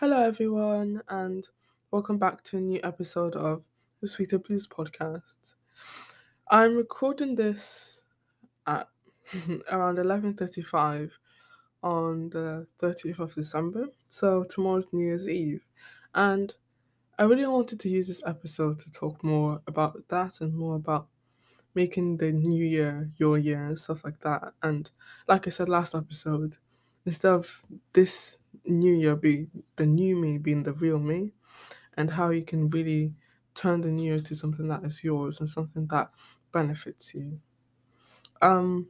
Hello, everyone, and welcome back to a new episode of the Sweeter Blues podcast. I'm recording this at around 11:35 on the 30th of December, so tomorrow's New Year's Eve, and I really wanted to use this episode to talk more about that and more about making the new year your year and stuff like that. And like I said last episode, instead of this new year be the new me being the real me, and how you can really turn the new year to something that is yours and something that benefits you. Um,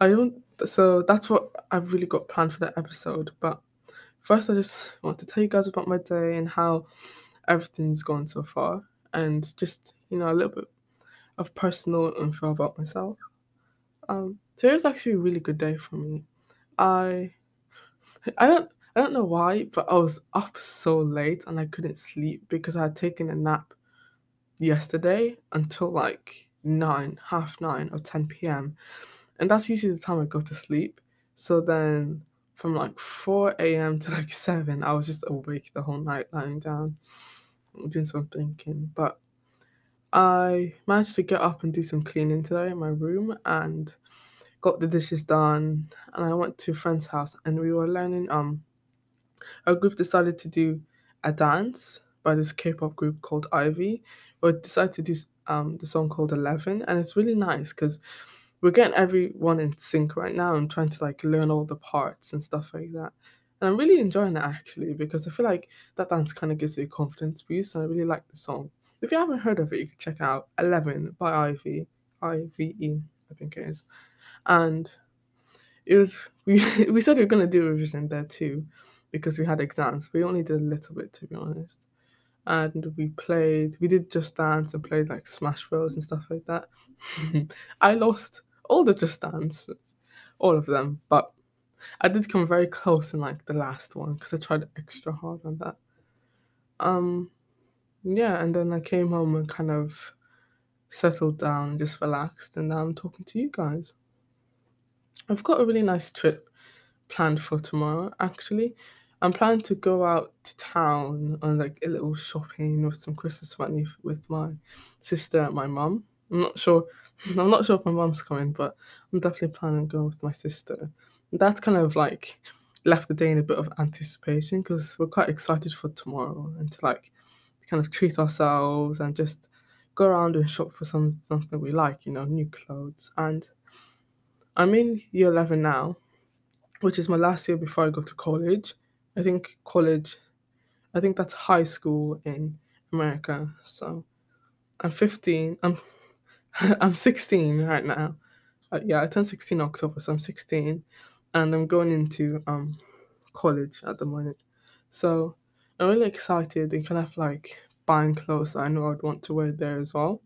I don't. So that's what I've really got planned for that episode. But first, I just want to tell you guys about my day and how everything's gone so far, and just you know a little bit of personal info about myself. Um, today was actually a really good day for me. I I don't I don't know why, but I was up so late and I couldn't sleep because I had taken a nap yesterday until like nine, half nine or ten PM. And that's usually the time I go to sleep. So then from like 4 a.m. to like 7, I was just awake the whole night lying down doing some thinking. But I managed to get up and do some cleaning today in my room and got the dishes done and I went to a friend's house and we were learning um our group decided to do a dance by this K-pop group called Ivy. We decided to do um the song called Eleven and it's really nice because we're getting everyone in sync right now and trying to like learn all the parts and stuff like that. And I'm really enjoying it actually because I feel like that dance kind of gives you a confidence boost and I really like the song. If you haven't heard of it, you can check out Eleven by Ivy, I V E, I think it is. And it was we we said we were gonna do a revision there too, because we had exams. We only did a little bit to be honest. And we played, we did Just Dance and played like Smash Bros and stuff like that. I lost all the Just Dances, all of them, but I did come very close in like the last one because I tried extra hard on that. Um, yeah, and then I came home and kind of settled down, just relaxed, and now I'm talking to you guys. I've got a really nice trip planned for tomorrow, actually. I'm planning to go out to town on like a little shopping with some Christmas money with my sister and my mum. I'm not sure I'm not sure if my mum's coming, but I'm definitely planning on going with my sister. That's kind of like left the day in a bit of anticipation because we're quite excited for tomorrow and to like kind of treat ourselves and just go around and shop for some something we like, you know, new clothes. And I'm in year 11 now, which is my last year before I go to college. I think college, I think that's high school in America. So I'm 15. I'm I'm 16 right now. Uh, yeah, I turned 16 in October, so I'm 16, and I'm going into um college at the moment. So I'm really excited and kind of like buying clothes I know I'd want to wear there as well,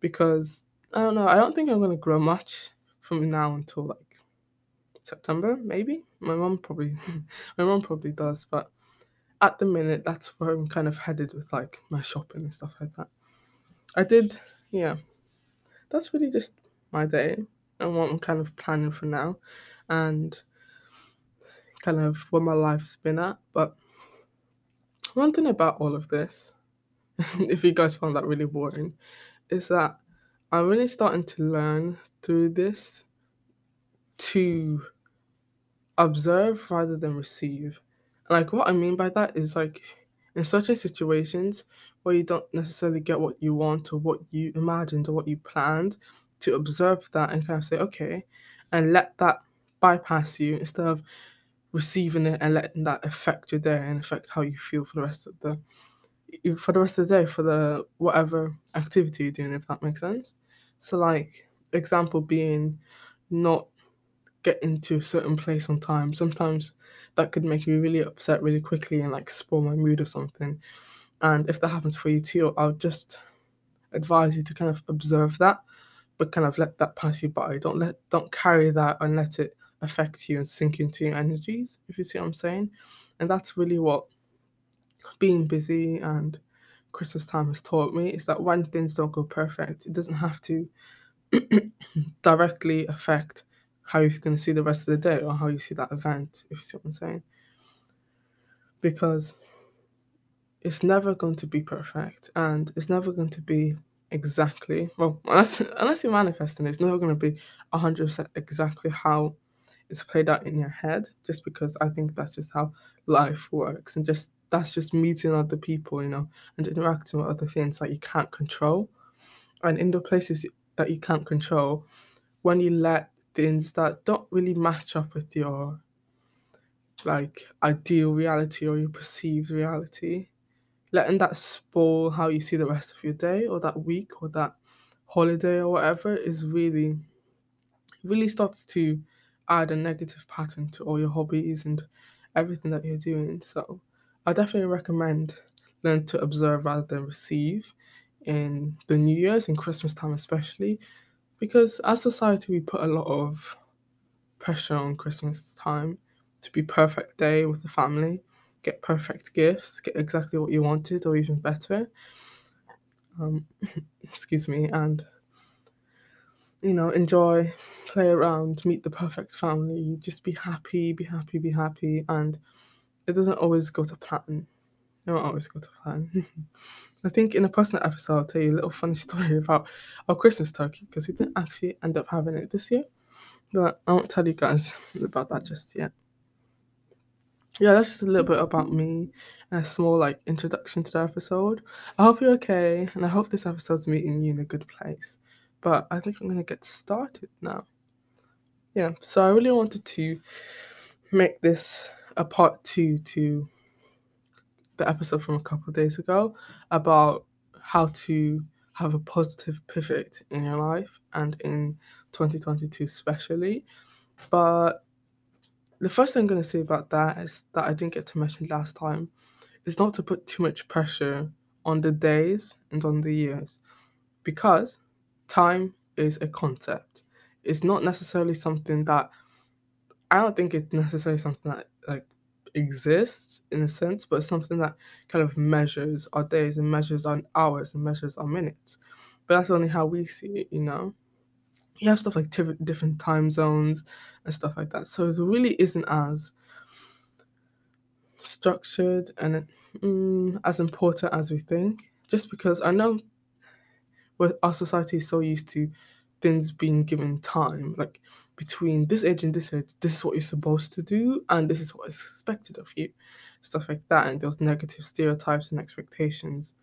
because I don't know. I don't think I'm gonna grow much from now until like September, maybe. My mom probably, my mom probably does, but at the minute, that's where I'm kind of headed with like my shopping and stuff like that. I did, yeah. That's really just my day and what I'm kind of planning for now, and kind of where my life's been at. But one thing about all of this, if you guys found that really boring, is that I'm really starting to learn through this to observe rather than receive. Like what I mean by that is like in certain situations where you don't necessarily get what you want or what you imagined or what you planned, to observe that and kind of say, okay, and let that bypass you instead of receiving it and letting that affect your day and affect how you feel for the rest of the for the rest of the day for the whatever activity you're doing if that makes sense so like example being not getting to a certain place on time sometimes that could make me really upset really quickly and like spoil my mood or something. And if that happens for you too i'll just advise you to kind of observe that but kind of let that pass you by. Don't let don't carry that and let it affect you and sink into your energies if you see what i'm saying. And that's really what being busy and Christmas time has taught me is that when things don't go perfect, it doesn't have to directly affect how you're going to see the rest of the day or how you see that event, if you see what I'm saying. because it's never going to be perfect and it's never going to be exactly well unless unless you're manifesting it's never going to be 100% exactly how it's played out in your head just because i think that's just how life works and just that's just meeting other people you know and interacting with other things that you can't control and in the places that you can't control when you let things that don't really match up with your like ideal reality or your perceived reality letting that spoil how you see the rest of your day or that week or that holiday or whatever is really really starts to add a negative pattern to all your hobbies and everything that you're doing. So I definitely recommend learn to observe rather than receive in the New Year's and Christmas time especially because as society we put a lot of pressure on Christmas time to be perfect day with the family get perfect gifts, get exactly what you wanted or even better. Um, excuse me, and you know, enjoy, play around, meet the perfect family, just be happy, be happy, be happy, and it doesn't always go to plan. It won't always go to plan. I think in a personal episode, I'll tell you a little funny story about our Christmas turkey because we didn't actually end up having it this year. But I won't tell you guys about that just yet yeah, that's just a little bit about me and a small like introduction to the episode. I hope you're okay, and I hope this episode's meeting you in a good place. But I think I'm gonna get started now. Yeah, so I really wanted to make this a part two to the episode from a couple days ago about how to have a positive pivot in your life and in 2022 especially. But the first thing I'm going to say about that is that I didn't get to mention last time is not to put too much pressure on the days and on the years because time is a concept. It's not necessarily something that I don't think it's necessarily something that exists in a sense, but something that kind of measures our days and measures our hours and measures our minutes. But that's only how we see it, you know you have stuff like t- different time zones and stuff like that. So it really isn't as structured and mm, as important as we think. Just because I know our society is so used to things being given time, like between this age and this age, this is what you're supposed to do, and this is what is expected of you, stuff like that, and those negative stereotypes and expectations.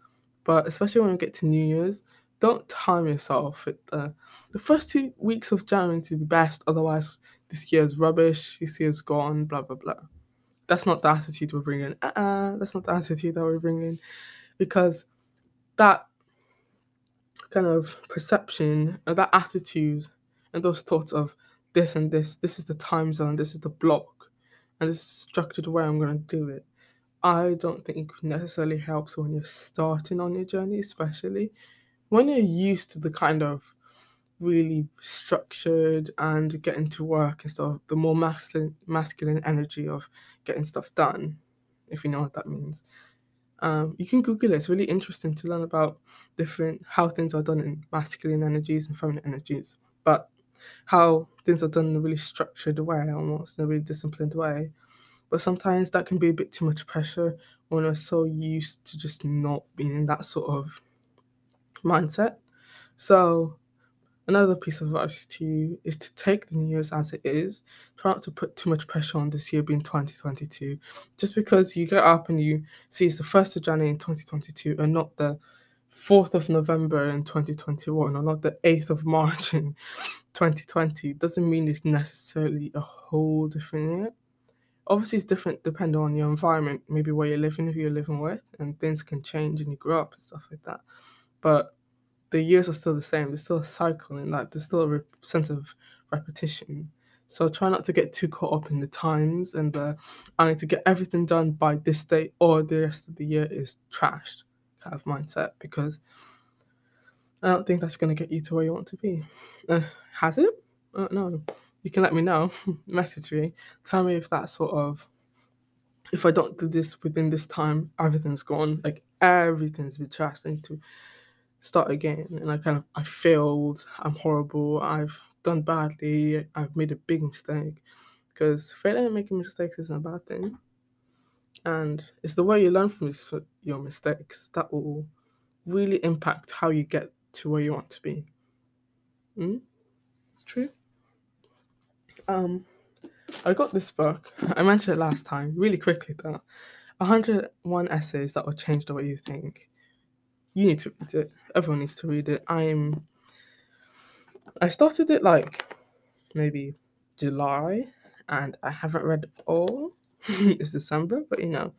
But especially when we get to New Year's, don't time yourself. It, uh, the first two weeks of January to be best, otherwise this year's rubbish, this year's gone, blah blah blah. That's not the attitude we're bringing. Uh-uh, that's not the attitude that we're bringing, because that kind of perception, and that attitude, and those thoughts of this and this, this is the time zone, this is the block, and this is structured way I'm going to do it. I don't think necessarily helps when you're starting on your journey, especially when you're used to the kind of really structured and getting to work and stuff, the more masculine masculine energy of getting stuff done, if you know what that means. Um, you can Google it. It's really interesting to learn about different how things are done in masculine energies and feminine energies, but how things are done in a really structured way, almost in a really disciplined way. But sometimes that can be a bit too much pressure when we're so used to just not being in that sort of mindset. So, another piece of advice to you is to take the New Year's as it is. Try not to put too much pressure on this year being 2022. Just because you get up and you see it's the 1st of January in 2022 and not the 4th of November in 2021 or not the 8th of March in 2020 doesn't mean it's necessarily a whole different year. Obviously, it's different depending on your environment, maybe where you're living, who you're living with, and things can change and you grow up and stuff like that but the years are still the same. There's still a cycle in that. There's still a re- sense of repetition. So try not to get too caught up in the times and the I need to get everything done by this date or the rest of the year is trashed kind of mindset because I don't think that's going to get you to where you want to be. Uh, has it? Uh, no. You can let me know. Message me. Tell me if that sort of if I don't do this within this time, everything's gone. Like everything's been trashed. into start again and I kind of I failed, I'm horrible, I've done badly, I've made a big mistake. Because failing and making mistakes isn't a bad thing. And it's the way you learn from your mistakes that will really impact how you get to where you want to be. Mm? It's true. Um, I got this book. I mentioned it last time, really quickly though. 101 essays that will change the way you think. You need to read it. Everyone needs to read it. I'm. I started it like maybe July, and I haven't read it all. it's December, but you know,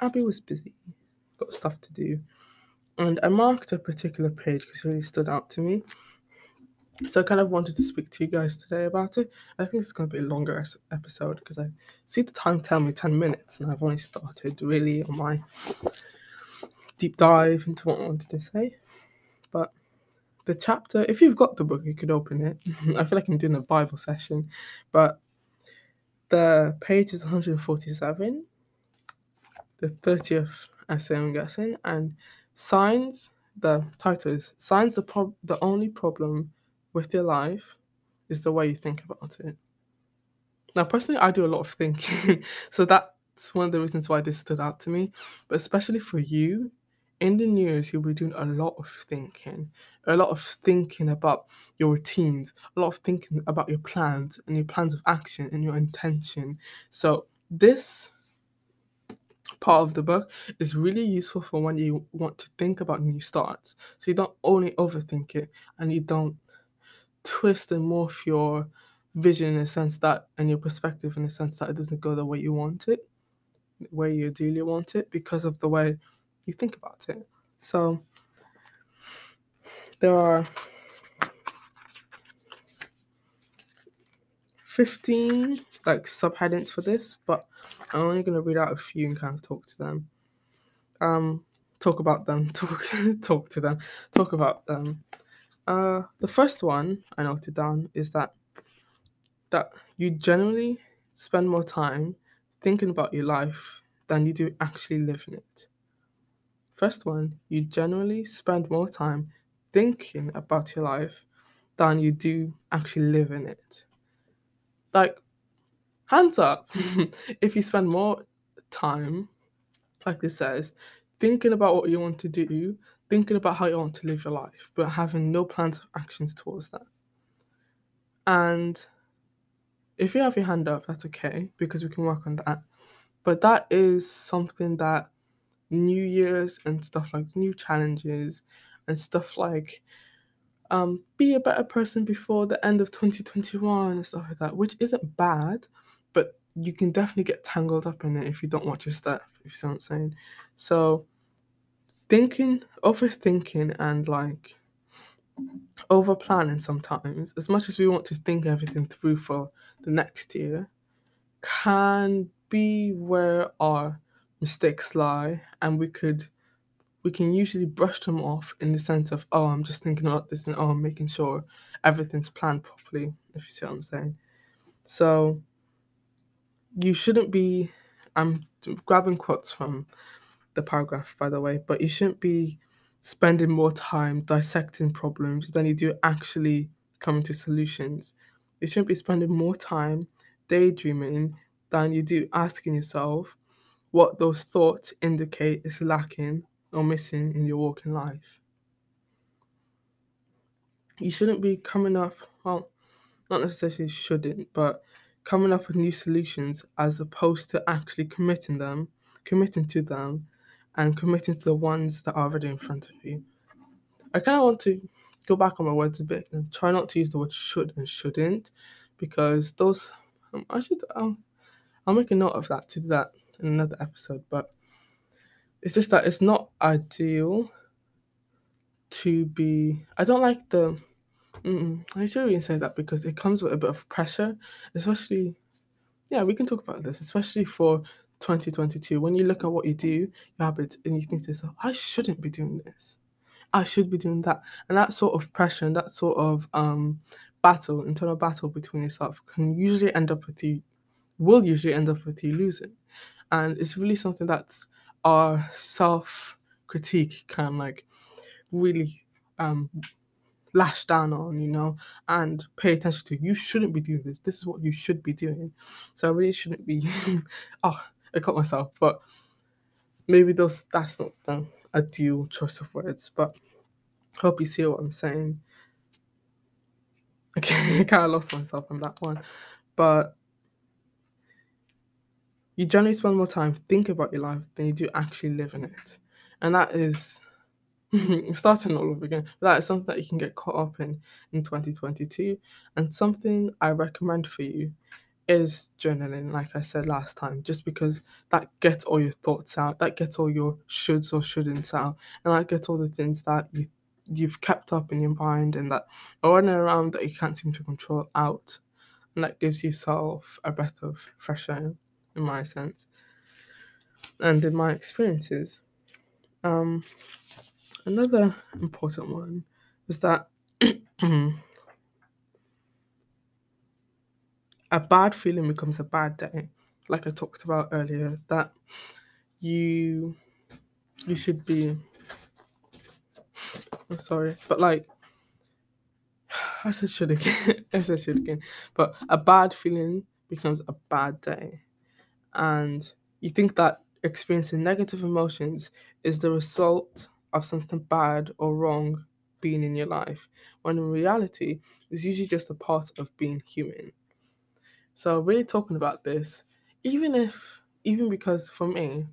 Abi was busy, got stuff to do, and I marked a particular page because it really stood out to me. So I kind of wanted to speak to you guys today about it. I think it's going to be a longer episode because I see the time tell me 10 minutes and I've only started really on my deep dive into what I wanted to say. But the chapter, if you've got the book, you could open it. I feel like I'm doing a Bible session, but the page is 147, the 30th essay, I'm guessing, and signs, the title is Signs the, prob- the only problem with your life is the way you think about it. Now, personally, I do a lot of thinking, so that's one of the reasons why this stood out to me. But especially for you, in the news, you'll be doing a lot of thinking, a lot of thinking about your routines, a lot of thinking about your plans and your plans of action and your intention. So, this part of the book is really useful for when you want to think about new starts. So, you don't only overthink it and you don't twist and morph your vision in a sense that and your perspective in a sense that it doesn't go the way you want it, the way you ideally want it, because of the way you think about it. So there are 15 like subheadings for this, but I'm only gonna read out a few and kind of talk to them. Um talk about them, talk talk to them, talk about them. Uh, the first one I noted down is that that you generally spend more time thinking about your life than you do actually living it. First one, you generally spend more time thinking about your life than you do actually living it. Like, hands up, if you spend more time, like this says, thinking about what you want to do thinking about how you want to live your life, but having no plans of actions towards that. And if you have your hand up, that's okay because we can work on that. But that is something that New Year's and stuff like new challenges and stuff like um, be a better person before the end of 2021 and stuff like that, which isn't bad, but you can definitely get tangled up in it if you don't watch your step, if you see what I'm saying. So thinking, overthinking, and like over planning sometimes, as much as we want to think everything through for the next year, can be where our mistakes lie, and we could we can usually brush them off in the sense of oh I'm just thinking about this and oh I'm making sure everything's planned properly, if you see what I'm saying. So you shouldn't be I'm grabbing quotes from the paragraph, by the way, but you shouldn't be spending more time dissecting problems than you do actually coming to solutions. You shouldn't be spending more time daydreaming than you do asking yourself what those thoughts indicate is lacking or missing in your walk in life. You shouldn't be coming up, well, not necessarily shouldn't, but coming up with new solutions as opposed to actually committing them, committing to them and committing to the ones that are already in front of you. I kind of want to go back on my words a bit and try not to use the word should and shouldn't because those um, I should um, I'll make a note of that to do that in another episode. But it's just that it's not ideal to be. I don't like the. I shouldn't even say that because it comes with a bit of pressure, especially. Yeah, we can talk about this, especially for 2022, when you look at what you do, your habits, and you think to yourself, I shouldn't be doing this. I should be doing that. And that sort of pressure and that sort of um, battle, internal battle between yourself, can usually end up with you, will usually end up with you losing. And it's really something that's our self critique can like really um, lash down on, you know, and pay attention to. You shouldn't be doing this. This is what you should be doing. So I really shouldn't be. oh, I caught myself, but maybe those that's not the ideal choice of words, but hope you see what I'm saying. Okay, I kind of lost myself on that one, but you generally spend more time thinking about your life than you do actually living it, and that is starting all over again. That is something that you can get caught up in in 2022, and something I recommend for you is journaling, like I said last time, just because that gets all your thoughts out, that gets all your shoulds or shouldn'ts out, and that gets all the things that you you've kept up in your mind and that are running around that you can't seem to control out. And that gives yourself a breath of fresh air, in my sense. And in my experiences. Um another important one is that a bad feeling becomes a bad day like i talked about earlier that you you should be i'm sorry but like i said should again i said should again but a bad feeling becomes a bad day and you think that experiencing negative emotions is the result of something bad or wrong being in your life when in reality it's usually just a part of being human so really talking about this, even if even because for me,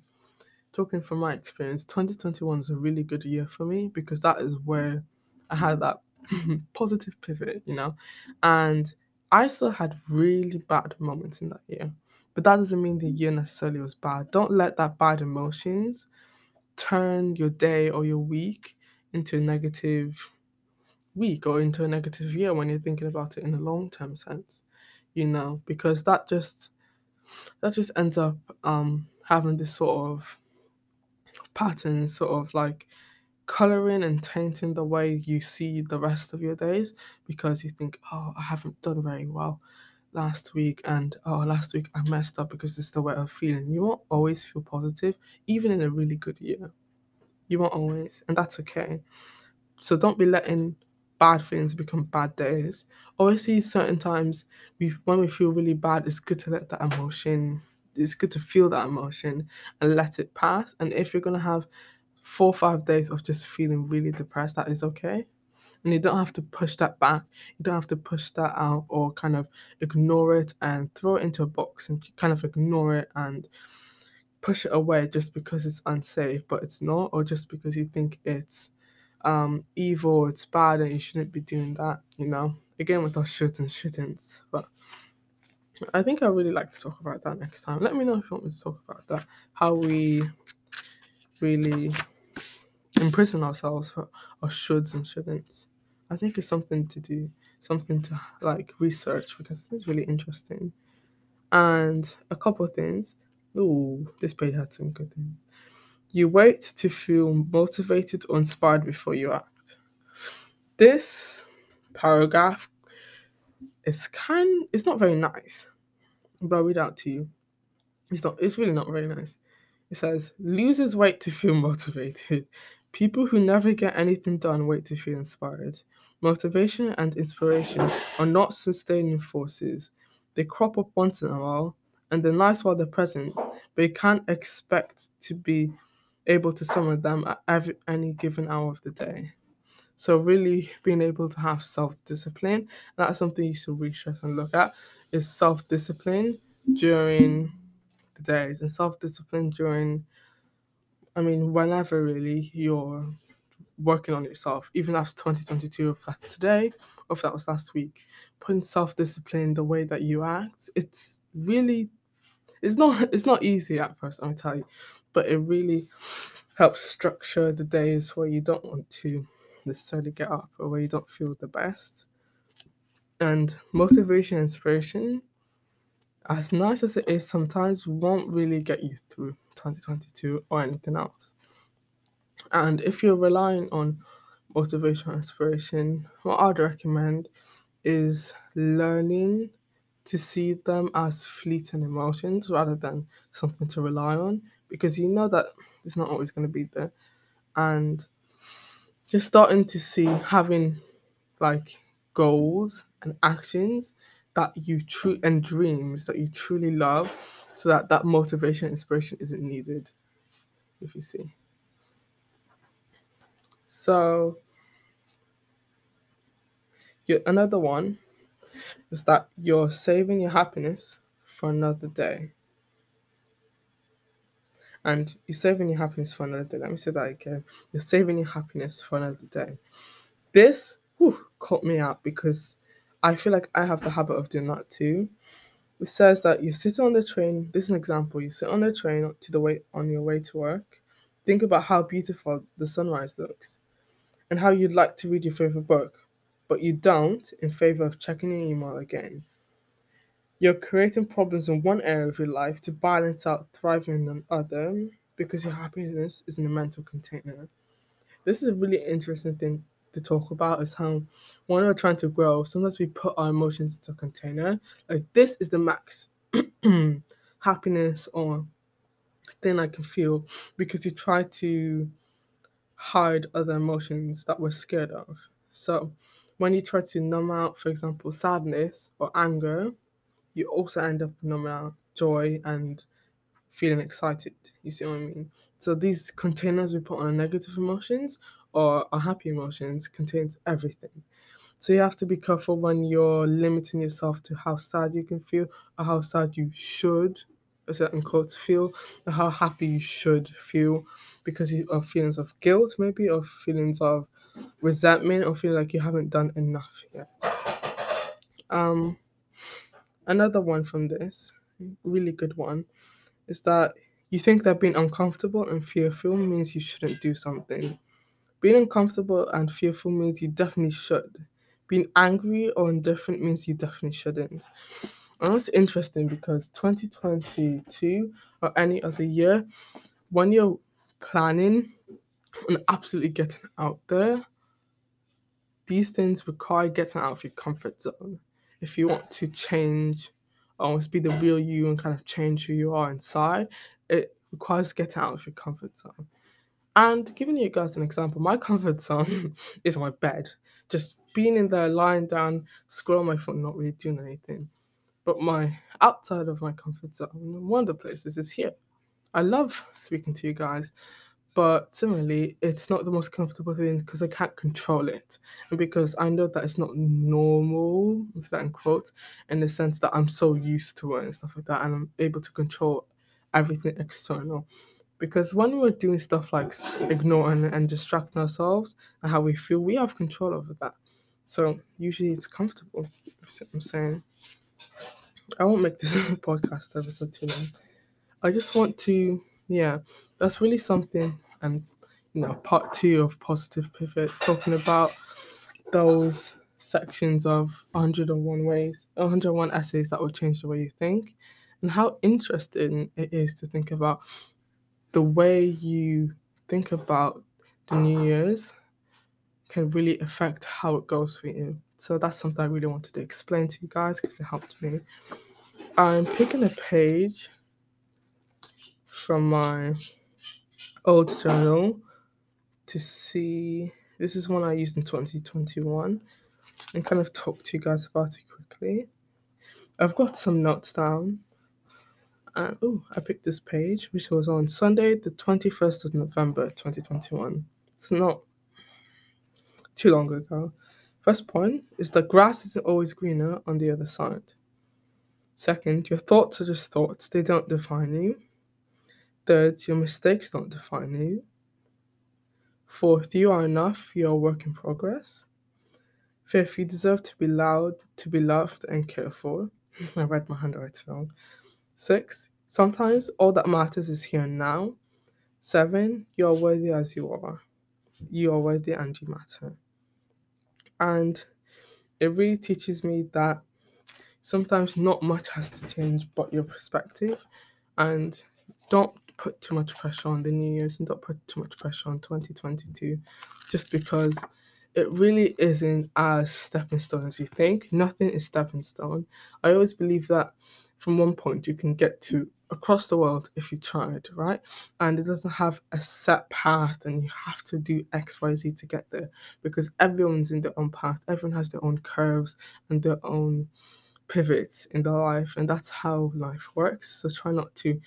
talking from my experience, 2021 was a really good year for me because that is where I had that positive pivot, you know. And I still had really bad moments in that year. But that doesn't mean the year necessarily was bad. Don't let that bad emotions turn your day or your week into a negative week or into a negative year when you're thinking about it in a long term sense you know, because that just that just ends up um having this sort of pattern, sort of like coloring and tainting the way you see the rest of your days because you think, oh, I haven't done very well last week, and oh, last week I messed up because is the way I'm feeling. You won't always feel positive, even in a really good year. You won't always, and that's okay. So don't be letting bad feelings become bad days. Obviously, certain times we when we feel really bad, it's good to let that emotion. It's good to feel that emotion and let it pass. And if you're gonna have four or five days of just feeling really depressed, that is okay. And you don't have to push that back. You don't have to push that out or kind of ignore it and throw it into a box and kind of ignore it and push it away just because it's unsafe, but it's not, or just because you think it's um, evil, it's bad, and you shouldn't be doing that, you know? Again, with our shoulds and shouldn'ts. But I think I really like to talk about that next time. Let me know if you want me to talk about that. How we really imprison ourselves for our shoulds and shouldn'ts. I think it's something to do, something to like research because it's really interesting. And a couple of things. Ooh, this page had some good things. You wait to feel motivated or inspired before you act. This paragraph is kind it's not very nice, but I'll read out to you. It's not it's really not very nice. It says losers wait to feel motivated. People who never get anything done wait to feel inspired. Motivation and inspiration are not sustaining forces. They crop up once in a while and they're nice while they're present, but you can't expect to be able to summon them at every, any given hour of the day. So really being able to have self-discipline, that's something you should research and look at, is self-discipline during the days and self-discipline during I mean whenever really you're working on yourself, even after 2022, if that's today or if that was last week, putting self-discipline the way that you act, it's really it's not it's not easy at first, I'll tell you, but it really helps structure the days where you don't want to necessarily get up or where you don't feel the best. And motivation and inspiration, as nice as it is, sometimes won't really get you through 2022 or anything else. And if you're relying on motivation and inspiration, what I'd recommend is learning to see them as fleeting emotions rather than something to rely on because you know that it's not always going to be there. And just starting to see having like goals and actions that you true and dreams that you truly love so that that motivation inspiration isn't needed if you see so another one is that you're saving your happiness for another day and you're saving your happiness for another day let me say that again you're saving your happiness for another day this whew, caught me out because i feel like i have the habit of doing that too it says that you sit on the train. This is an example. You sit on the train to the way on your way to work. Think about how beautiful the sunrise looks and how you'd like to read your favorite book, but you don't in favor of checking your email again. You're creating problems in one area of your life to balance out thriving in another because your happiness is in a mental container. This is a really interesting thing to talk about is how when we're trying to grow, sometimes we put our emotions into a container. Like this is the max happiness or thing I can feel because you try to hide other emotions that we're scared of. So when you try to numb out, for example, sadness or anger, you also end up numbing out joy and feeling excited. You see what I mean? So these containers we put on negative emotions or our happy emotions contains everything. So you have to be careful when you're limiting yourself to how sad you can feel or how sad you should, a certain quotes, feel, or how happy you should feel because of feelings of guilt, maybe, or feelings of resentment, or feeling like you haven't done enough yet. Um, another one from this, really good one, is that you think that being uncomfortable and fearful means you shouldn't do something. Being uncomfortable and fearful means you definitely should. Being angry or indifferent means you definitely shouldn't. And that's interesting because 2022 or any other year, when you're planning and absolutely getting out there, these things require getting out of your comfort zone. If you want to change, almost be the real you and kind of change who you are inside, it requires getting out of your comfort zone. And giving you guys an example, my comfort zone is my bed. Just being in there, lying down, scrolling my phone, not really doing anything. But my outside of my comfort zone, one of the places is here. I love speaking to you guys, but similarly, it's not the most comfortable thing because I can't control it. And because I know that it's not normal, in in the sense that I'm so used to it and stuff like that, and I'm able to control everything external. Because when we're doing stuff like ignoring and distracting ourselves and how we feel, we have control over that. So usually it's comfortable. I'm saying. I won't make this podcast episode too long. I just want to, yeah, that's really something. And you know, part two of positive pivot, talking about those sections of 101 ways, 101 essays that will change the way you think, and how interesting it is to think about the way you think about the New Year's can really affect how it goes for you. So that's something I really wanted to explain to you guys because it helped me. I'm picking a page from my old journal to see. This is one I used in 2021 and kind of talk to you guys about it quickly. I've got some notes down and oh, I picked this page, which was on Sunday, the 21st of November, 2021. It's not too long ago. First point is that grass isn't always greener on the other side. Second, your thoughts are just thoughts, they don't define you. Third, your mistakes don't define you. Fourth, you are enough, you're a work in progress. Fifth, you deserve to be loud, to be loved and cared for. I read my handwriting wrong. Six, sometimes all that matters is here and now. Seven, you are worthy as you are. You are worthy and you matter. And it really teaches me that sometimes not much has to change but your perspective. And don't put too much pressure on the New Year's and don't put too much pressure on 2022 just because it really isn't as stepping stone as you think. Nothing is stepping stone. I always believe that from one point you can get to across the world if you tried, right? And it doesn't have a set path and you have to do X, Y, Z to get there because everyone's in their own path. Everyone has their own curves and their own pivots in their life, and that's how life works. So try not to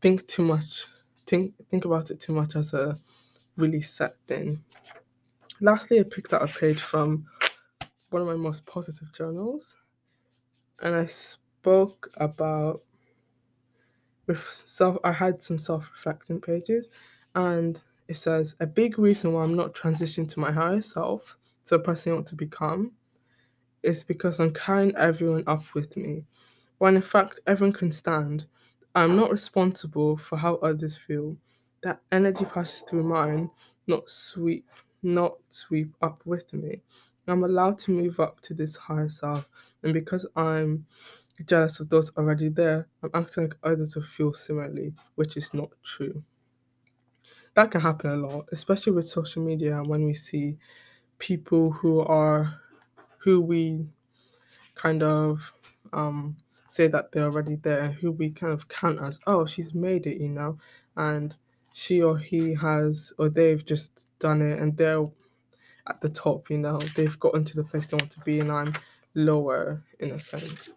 think too much, think think about it too much as a really set thing. Lastly, I picked out a page from one of my most positive journals, and I spoke about self. I had some self-reflecting pages, and it says a big reason why I'm not transitioning to my higher self, to the person I want to become, is because I'm carrying everyone up with me. When in fact everyone can stand. I'm not responsible for how others feel. That energy passes through mine, not sweep, not sweep up with me. I'm allowed to move up to this higher self, and because I'm jealous of those already there, I'm acting like others will feel similarly, which is not true. That can happen a lot, especially with social media when we see people who are who we kind of um, say that they're already there, who we kind of count as, oh, she's made it, you know, and she or he has, or they've just done it and they're at the top, you know, they've gotten to the place they want to be, and I'm lower in a sense.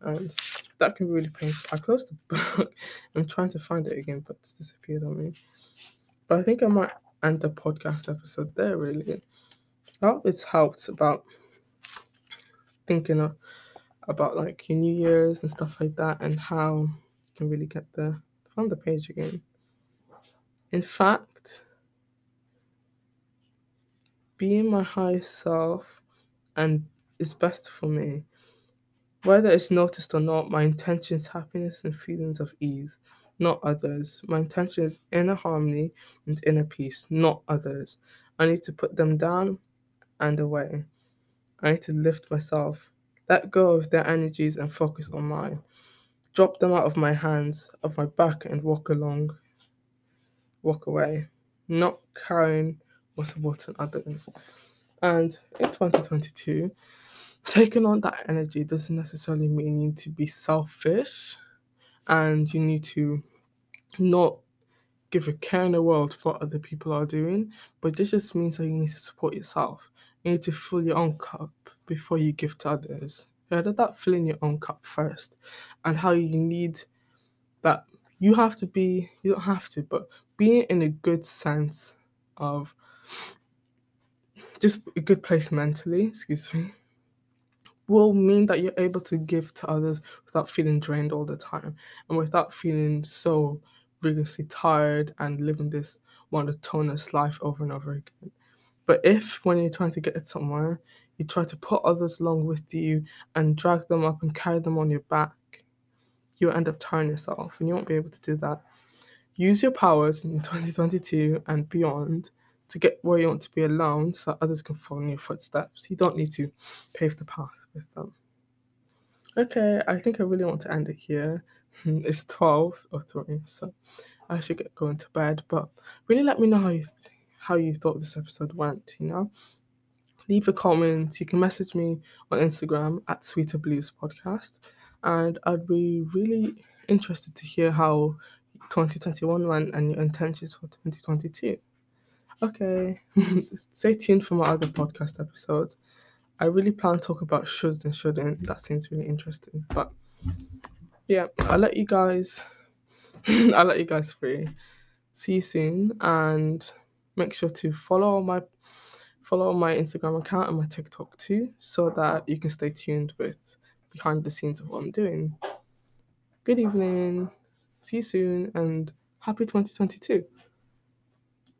And that can be really painful. I closed the book. I'm trying to find it again, but it's disappeared on me. But I think I might end the podcast episode there, really. I hope it's helped about thinking of, about like your New Year's and stuff like that and how you can really get there. Found the page again. In fact, being my highest self and is best for me. Whether it's noticed or not, my intention is happiness and feelings of ease, not others. My intention is inner harmony and inner peace, not others. I need to put them down and away. I need to lift myself, let go of their energies and focus on mine. Drop them out of my hands, of my back, and walk along, walk away, not carrying what's supporting others. And in 2022, taking on that energy doesn't necessarily mean you need to be selfish and you need to not give a care in the world for what other people are doing, but this just means that you need to support yourself. You need to fill your own cup before you give to others. Yeah, let that fill in your own cup first, and how you need that. You have to be, you don't have to, but being in a good sense of just a good place mentally, excuse me, will mean that you're able to give to others without feeling drained all the time and without feeling so rigorously tired and living this monotonous life over and over again. But if, when you're trying to get somewhere, you try to put others along with you and drag them up and carry them on your back, you'll end up tiring yourself and you won't be able to do that. Use your powers in 2022 and beyond to get where you want to be alone so others can follow in your footsteps. You don't need to pave the path with them. Okay, I think I really want to end it here. Hmm, it's 12 or 3, so I should get going to bed. But really let me know how you th- how you thought this episode went, you know? Leave a comment. You can message me on Instagram at Sweeter Blues Podcast. And I'd be really interested to hear how 2021 went and your intentions for 2022. Okay, stay tuned for my other podcast episodes. I really plan to talk about shoulds and shouldn't. That seems really interesting. But yeah, I'll let you guys I'll let you guys free. See you soon and make sure to follow my follow my Instagram account and my TikTok too, so that you can stay tuned with behind the scenes of what I'm doing. Good evening. See you soon and happy 2022.